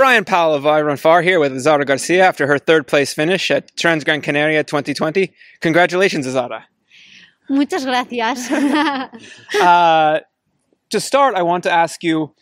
Brian Powell of I Run Far here with Azara Garcia after her third place finish at Trans Gran Canaria 2020. Congratulations, Azara. Muchas gracias. Uh, to start, I want to ask you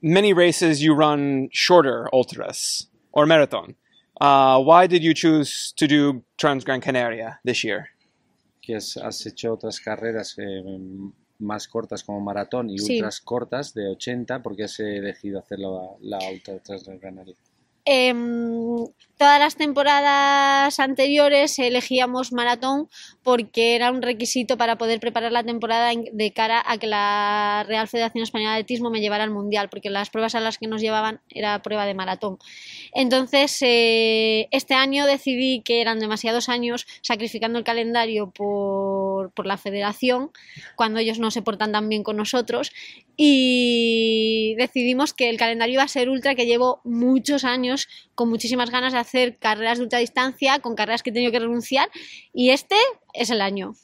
many races you run shorter ultras or marathon. Uh, why did you choose to do Trans Gran Canaria this year? que has, has hecho otras carreras eh, más cortas como maratón y Sí. ultras cortas de 80, porque has elegido hacer la, la ultra transcanaria? Em, todas las temporadas anteriores elegíamos maratón porque era un requisito para poder preparar la temporada de cara a que la Real Federación Española de Atletismo me llevara al Mundial, porque las pruebas a las que nos llevaban era prueba de maratón. Entonces, eh, este año decidí que eran demasiados años sacrificando el calendario por, por la federación, cuando ellos no se portan tan bien con nosotros, y decidimos que el calendario iba a ser ultra, que llevo muchos años con muchísimas ganas de hacer carreras de ultradistancia, con carreras que he tenido que renunciar, y este es el año.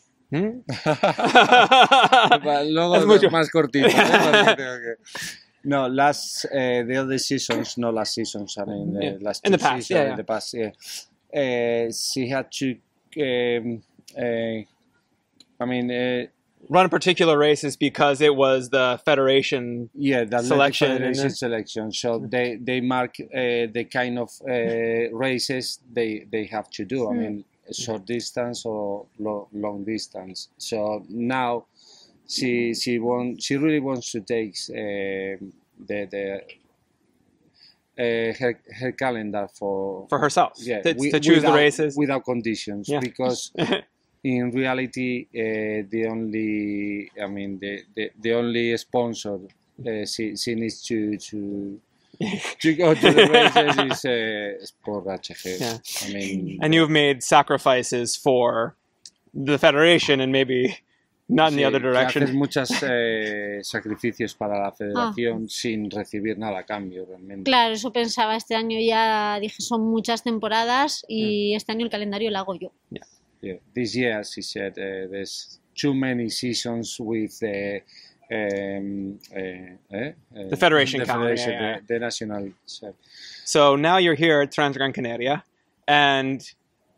Va, Luego Es mucho. más cortito. ¿no? No, last uh, the other seasons, not last seasons. I mean, Yeah. uh, last In the past, seasons, yeah, in yeah. the past, yeah. She had to. I mean, uh, Run a particular races because it was the federation. yeah, the Selection, selection, selection. So they they mark uh, the kind of uh, races they they have to do. I Hmm. mean, short distance or lo- long distance. So now she she want she really wants to take um the the uh, her her calendar for For herself, yeah to, wi- to choose the races. without conditions Yeah. because in reality uh, the only I mean the the, the only sponsor uh, she, she needs to to to go to the races is uh, Sport HG. Yeah. I mean and you've made sacrifices for the federation and maybe not in the sí, other que direction. haces muchos eh, sacrificios para la Ah. federación sin recibir nada a cambio realmente. Claro, eso pensaba este año ya, dije, son muchas temporadas y este año el calendario lo hago yo. Yeah. This year, as he said, uh, there's too many seasons with uh, um, uh, eh, uh, The federation the, federation, yeah, yeah. the, the national. so- So now you're here at Trans Gran Canaria, and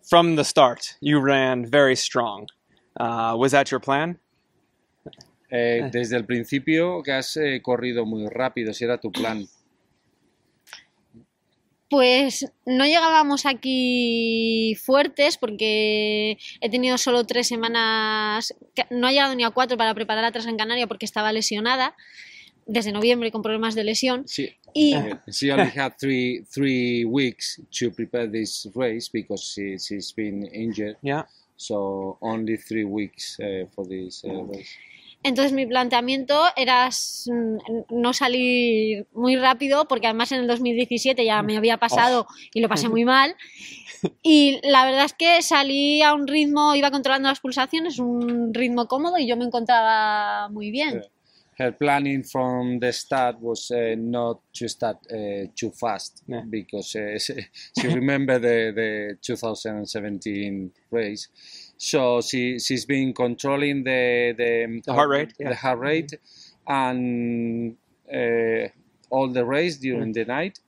from the start, you ran very strong. Uh, was that your plan? Eh, desde el principio que has eh, corrido muy rápido, si era tu plan. Pues no llegábamos aquí fuertes porque he tenido solo tres semanas, no he llegado ni a cuatro para preparar la Trans en Canaria porque estaba lesionada desde noviembre con problemas de lesión. She, Y eh, she only had three three weeks to prepare this race because she, she's been injured. Yeah. So only three weeks uh, for this uh, race. Entonces mi planteamiento era s- no salir muy rápido porque además en el 2017 ya me había pasado y lo pasé muy mal. Y la verdad es que salí a un ritmo, iba controlando las pulsaciones, un ritmo cómodo y yo me encontraba muy bien. Her planning from the start was uh, not to start uh, too fast Yeah. because uh, she, she remembered the, the 2017 race. So she, she's been controlling the, the, The heart rate, the yeah. heart rate and uh, all the race during the night.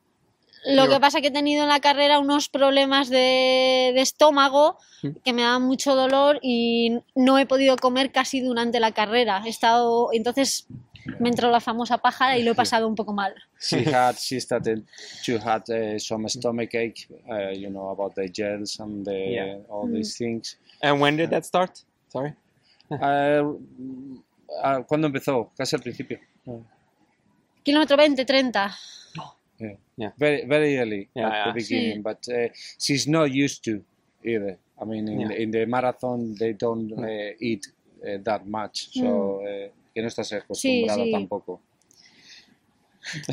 Lo que pasa que he tenido en la carrera unos problemas de, de estómago Mm. que me daban mucho dolor y no he podido comer casi durante la carrera. He estado, entonces me entró la famosa pájara y lo he pasado un poco mal. She had she started to had uh, some stomach ache, uh, you know about the gels and the, Yeah. all these things. And when did that start? Sorry. Uh, ¿Cuándo empezó? Casi al principio. Kilómetro 20, 30. Yeah. Yeah. Very very early Yeah, at yeah. the beginning, Sí. but uh, she's not used to either. I mean, in, Yeah. the, in the marathon they don't uh, eat uh, that much, so uh, que no estás acostumbrada sí. tampoco.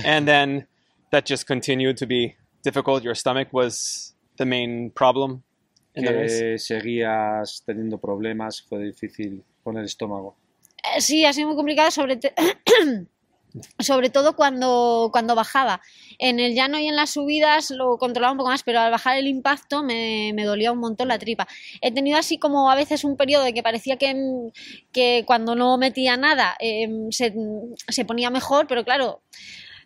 and then that just continued to be difficult. Your stomach was the main problem in the race. Que seguías teniendo problemas, fue difícil con el estómago. Eh, Sí, ha sido muy complicado, sobre, te- sobre todo cuando, cuando bajaba. En el llano y en las subidas lo controlaba un poco más, pero al bajar el impacto me, me dolía un montón la tripa. He tenido así como a veces un periodo de que parecía que, que cuando no metía nada em, se, se ponía mejor, pero claro,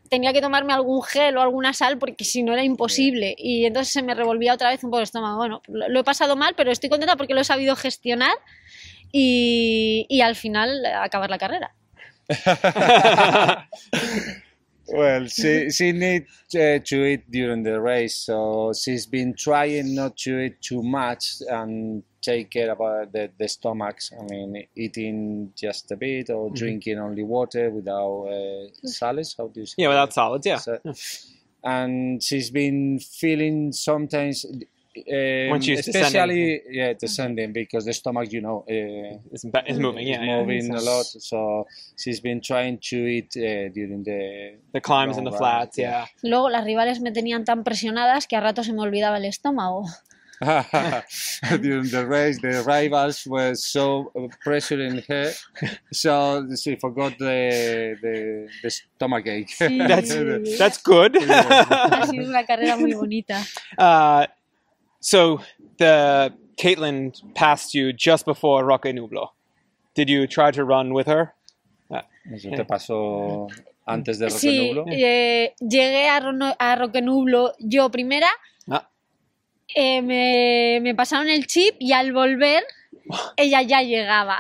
tenía que tomarme algún gel o alguna sal porque si no era imposible. Y entonces se me revolvía otra vez un poco el estómago. Bueno, lo, lo he pasado mal, pero estoy contenta porque lo he sabido gestionar y, y al final acabar la carrera. Well, she she need uh, to eat during the race, so she's been trying not to eat too much and take care about the, the stomachs. I mean, eating just a bit or drinking only water without uh, solids. How do you say? Yeah, without solids. Yeah. So- and she's been feeling sometimes. Um, When she's especially yeah descending because the stomach you know uh, It's, it's moving. Yeah, is yeah. moving a lot so she's been trying to eat uh, during the The climbs and the flats. Yeah. Luego las rivales me tenían tan presionadas que a rato se me olvidaba el estómago. during the race the rivals were so pressuring her so she forgot the the, the stomach ache Sí, That's that's good. ha sido una carrera muy bonita. uh, so the Caitlin passed you just before Roque Nublo. Did you try to run with her? eso te pasó antes de Sí, Roquenublo eh, llegué a, Rono- a Roque Nublo yo primera, Ah, eh, me, me pasaron el chip y al volver ella ya llegaba.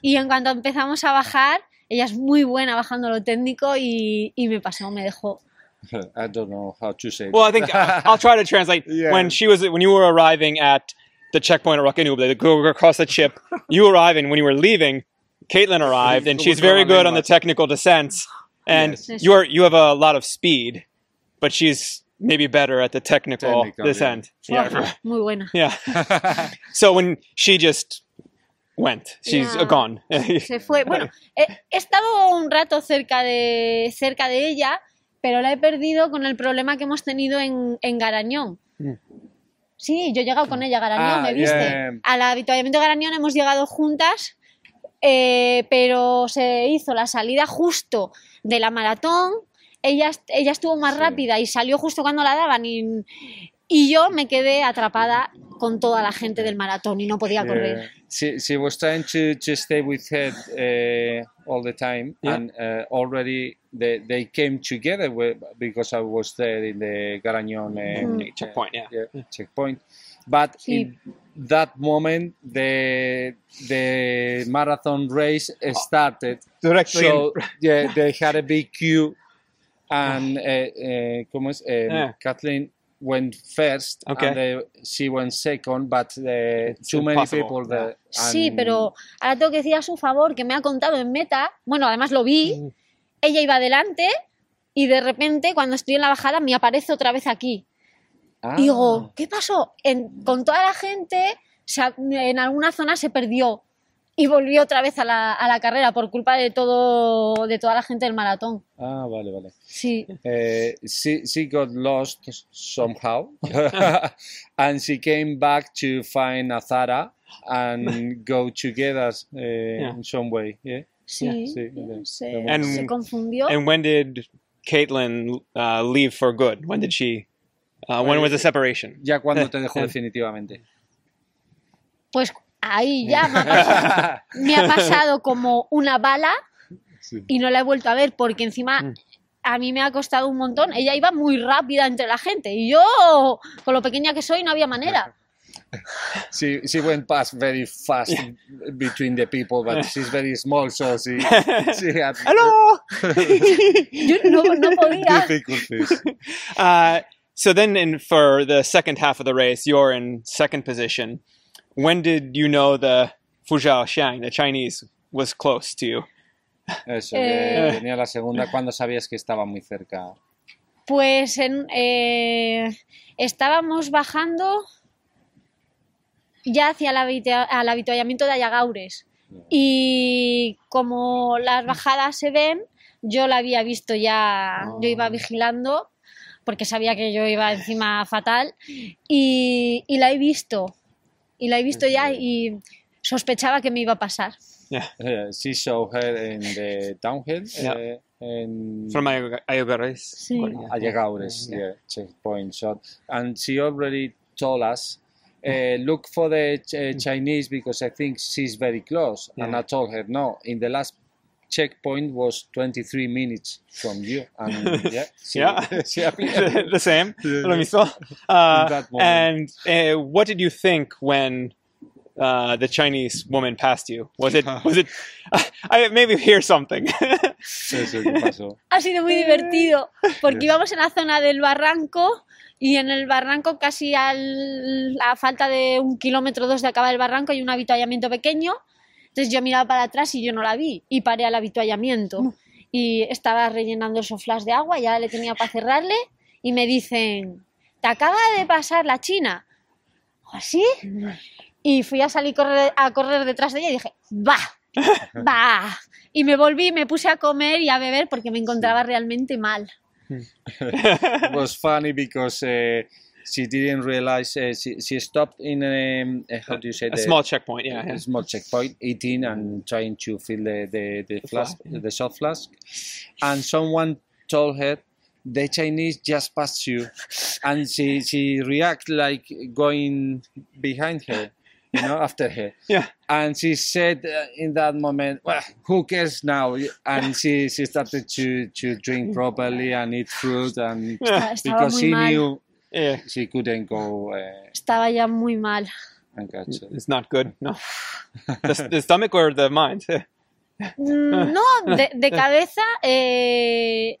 Y en cuanto empezamos a bajar, ella es muy buena bajando lo técnico y, y me pasó, me dejó. I don't know how to say well, I think I'll try to translate. Yeah. When she was when you were arriving at the checkpoint at Roque Nublo, to go across the chip, you arriving. When you were leaving, Caitlin arrived, and she's very good on the technical descents. And Yes. you're you have a lot of speed, but she's maybe better at the technical, Technical, yeah. descent. Yeah. Muy buena. Yeah. so when she just went, she's Yeah. gone. Se fue. Bueno, he, he estado un rato cerca de, cerca de ella, pero la he perdido con el problema que hemos tenido en, en Garañón. Mm. Sí, yo he llegado con ella a Garañón, Ah, ¿me viste? yeah. Al avituallamiento de Garañón hemos llegado juntas, eh, pero se hizo la salida justo de la maratón. Ella, ella estuvo más Sí. rápida y salió justo cuando la daban y, y yo me quedé atrapada con toda la gente del maratón y no podía correr. Yeah. She, she was trying to, to stay with her uh, all the time, Yeah. and uh, already they, they came together with, because I was there in the Garañón uh, Mm. Checkpoint, yeah. yeah, checkpoint. But Sí. in that moment, the the marathon race started. Directly. So yeah, they had a big queue, and uh, uh, ¿cómo es? Um, Yeah. Kathleen went first, Okay. and uh, she went second, but uh, too many impossible, people there. Sí, and- pero ahora tengo que decir a su favor que me ha contado en meta, bueno, además lo vi, Mm. ella iba adelante y de repente cuando estoy en la bajada me aparece otra vez aquí. Ah, Y digo, ¿qué pasó? En- con toda la gente, se en alguna zona se perdió y volvió otra vez a la, a la carrera por culpa de todo de toda la gente del maratón. ah, vale, vale. Sí, Uh, she she got lost somehow, and she came back to find Azara and go together uh, in some way. Yeah. sí. sí, no sí. sé, And- se confundió. And when did Caitlin uh, leave for good? When did she? Uh, when was the separation? Ya cuando te dejó definitivamente. Pues ahí ya me ha pasado, me ha pasado como una bala Sí. y no la he vuelto a ver porque encima Mm. a mí me ha costado un montón. Ella iba muy rápida entre la gente y yo, con lo pequeña que soy, no había manera. She she went past very fast between the people, but she's very small, so she she had Hello. Yo no, no podía. difficulties. Uh, so then, in for the second half of the race, you're in second position. When did you know the Fuzhou Xiang, the Chinese, was close to you? Eso, Eh. que tenía la segunda cuando sabías que estaba muy cerca. Pues en- eh, estábamos bajando ya hacia el, habitua- al habituallamiento de Ayagaures. Y como las bajadas se ven, yo la había visto ya, yo iba vigilando porque sabía que yo iba encima fatal y, y la he visto. Y la he visto ya y sospechaba que me iba a pasar. Yeah, Uh, she saw her in the downhill Yeah. uh, in from Ayoga- Ayogures. Sí. Allegaures, Yeah. yeah, checkpoint shot. And she already told us, uh, look for the ch- uh, Chinese because I think she's very close. And Yeah. I told her, no, in the last checkpoint was 23 minutes from you. And yeah, she, Yeah. she the same. Yeah, Lo mismo. Uh, and uh, what did you think when uh, the Chinese woman passed you? Was it? Was it? I maybe hear something. Eso, ¿qué pasó? Ha sido muy divertido porque íbamos en la zona del barranco y en el barranco casi al- a falta de un kilómetro o dos de acabar el barranco hay un avituallamiento pequeño. Entonces yo miraba para atrás y yo no la vi y paré al avituallamiento y estaba rellenando el soflás de agua, ya le tenía para cerrarle y me dicen, ¿te acaba de pasar la china? ¿Así? Y fui a salir correr- a correr detrás de ella y dije, ¡va! ¡va! Y me volví, y me puse a comer y a beber porque me encontraba realmente mal. it was funny because uh, she didn't realize uh, she, she stopped in um, uh, how do you say a the small checkpoint. Yeah. a yeah. small checkpoint eating and trying to fill the the, the, flask the shot flask and someone told her the Chinese just passed you and she she react like going behind her you know after her Yeah. and she said uh, in that moment well who cares now and she, she started to to drink properly and eat fruit and Estaba because muy she mal. knew Yeah. she couldn't go uh, Estaba ya muy mal. and catch it. It's not good. No. the, the stomach or the mind? Mm, No, de, de cabeza eh, es-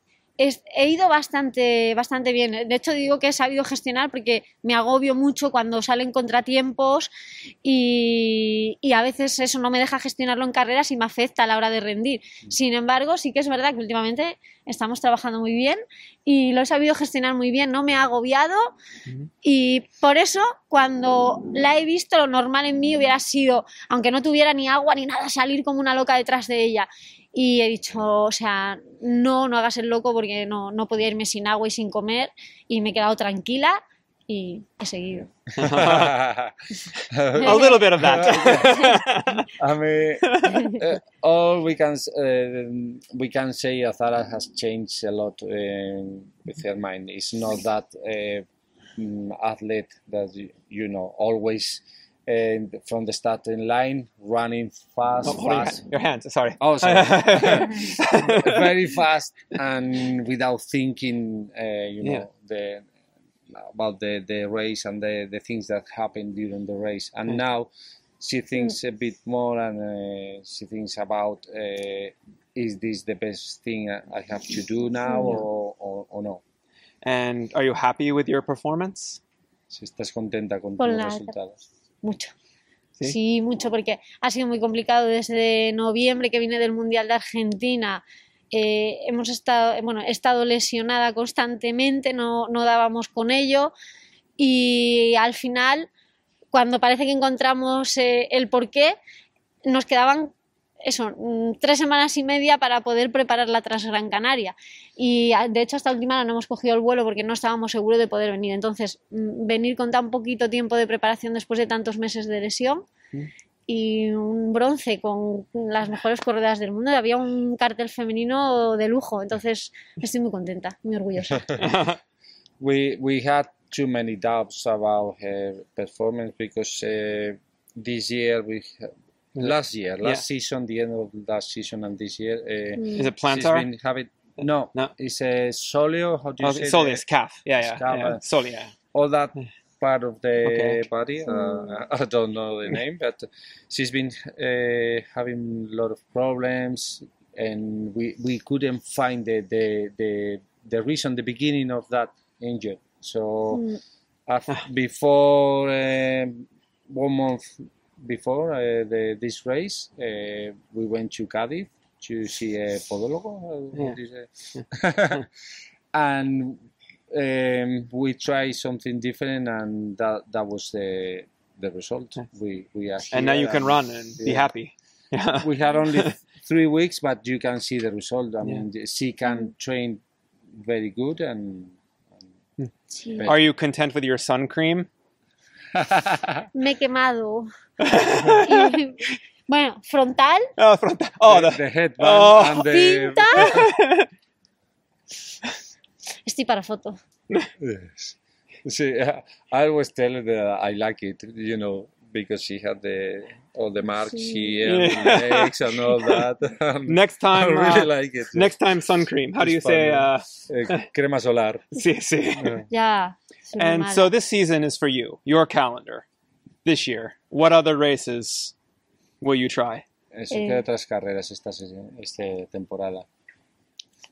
he ido bastante, bastante bien. De hecho, digo que he sabido gestionar porque me agobio mucho cuando salen contratiempos y, y a veces eso no me deja gestionarlo en carreras y me afecta a la hora de rendir. Sin embargo, sí que es verdad que últimamente estamos trabajando muy bien y lo he sabido gestionar muy bien, no me ha agobiado y por eso cuando la he visto lo normal en mí hubiera sido, aunque no tuviera ni agua ni nada, salir como una loca detrás de ella. Y he dicho, o sea, no, no hagas el loco porque no, no podía irme sin agua y sin comer y me he quedado tranquila y he seguido. a little bit of that. I mean, uh, all we can s- um we can say Azara has changed a lot um, with her mind. It's not that uh, mm, athlete that you, you know always uh, from the starting line running fast, Oh, your, fast, your hands. Sorry. Oh, sorry. very fast and without thinking, uh, you know, Yeah. the about the, the race and the, the things that happened during the race. And Mm. now she thinks a bit more and uh, she thinks about uh, is this the best thing I I have to do now or, or, or no? and are you happy with your performance? Si estás contenta con Con tus resultados. Mucho. ¿Sí? Sí, mucho, porque ha sido muy complicado desde noviembre que vine del Mundial de Argentina. eh, hemos estado, bueno, he estado lesionada constantemente, no, no dábamos con ello y al final, cuando parece que encontramos eh, el porqué, nos quedaban eso, mm, tres semanas y media para poder preparar la Transgran Canaria. Y a- de hecho hasta última hora no hemos cogido el vuelo porque no estábamos seguros de poder venir. Entonces, mm, venir con tan poquito tiempo de preparación después de tantos meses de lesión y un bronce con las mejores corredoras del mundo. Había un cartel femenino de lujo. Entonces, estoy muy contenta, muy orgullosa. we we had too many doubts about her performance because uh, this year we last year last Yeah. season the end of last season and this year uh, Mm. Is it plantar? been having no No. it's a solio how do you Oh, say soleus, the- calf. Yeah, yeah. Calf, yeah. uh, Sole, yeah. all that part of the Okay. body uh, I don't know the name but she's been uh, having a lot of problems and we, we couldn't find the, the, the, the reason the beginning of that injury so Mm. af- before um, one month before uh, the, this race, uh, we went to Cádiz to see a podólogo, uh, what is it? and um, we tried something different, and that that was the the result. We we are And now here you can run and be happy. Yeah. We had only three weeks, but you can see the result. I mean, she can train very good, and Sí. Are you content with your sun cream? Me he quemado. Y, bueno, frontal, Oh, frontal. Oh, the, the, headband Oh. and the cinta. Estoy para foto. Yes. See, I always tell that I like it. You know, because she had the all the marks Sí. here, Yeah. the legs, and all that. And Next I time, really uh, like it. next time sun cream. How do you It's say? Uh, funny. Eh, crema solar. sí, sí. Yeah. Ya. soy muy And so this season is for you, your calendar. This year, what other races will you try? Eso, Eh. ¿Qué otras carreras esta, esta temporada?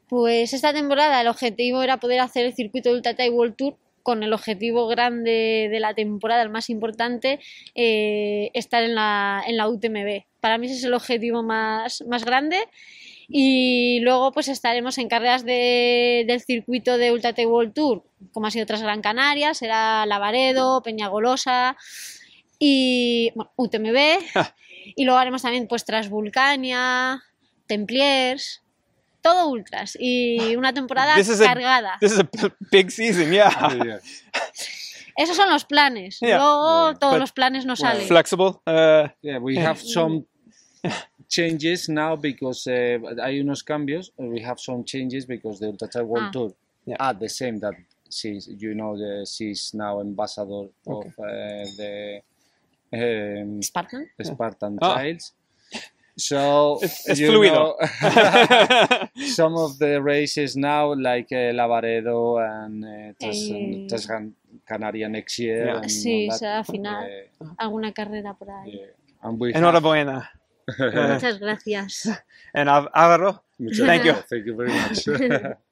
Pues esta temporada el objetivo era poder hacer el circuito de Ultra Trail World Tour con el objetivo grande de la temporada, el más importante, eh, estar en la, en la UTMB. Para mí ese es el objetivo más, más grande. Y luego pues estaremos en carreras de- del circuito de Ultra Trail World Tour, como ha sido otras Gran Canaria, será Lavaredo, Peñagolosa y bueno, UTMB. y luego haremos también pues Transvulcania, Templiers, todo ultras y una temporada This is a- cargada. This is a big season, yeah. Yeah. Esos son los planes. Yeah. Luego Yeah. todos But- los planes no salen. Flexible. Uh, Yeah, we have some changes now because uh, hay unos cambios. We have some changes because the Ultra Trail World Ah. Tour Yeah. are the same that she's, you know, the, she's now ambassador Okay. of uh, the um, Spartan. Spartan Ah. Trails. So it's, it's you fluido. know, some of the races now, like uh, Lavaredo and uh, Tras, Eh. Canaria next year. Yeah. and Sí, será final. uh, Alguna carrera por ahí. yeah. Enhorabuena. Muchas gracias. And Álvaro, Muchas Thank you. gracias. Thank you very much.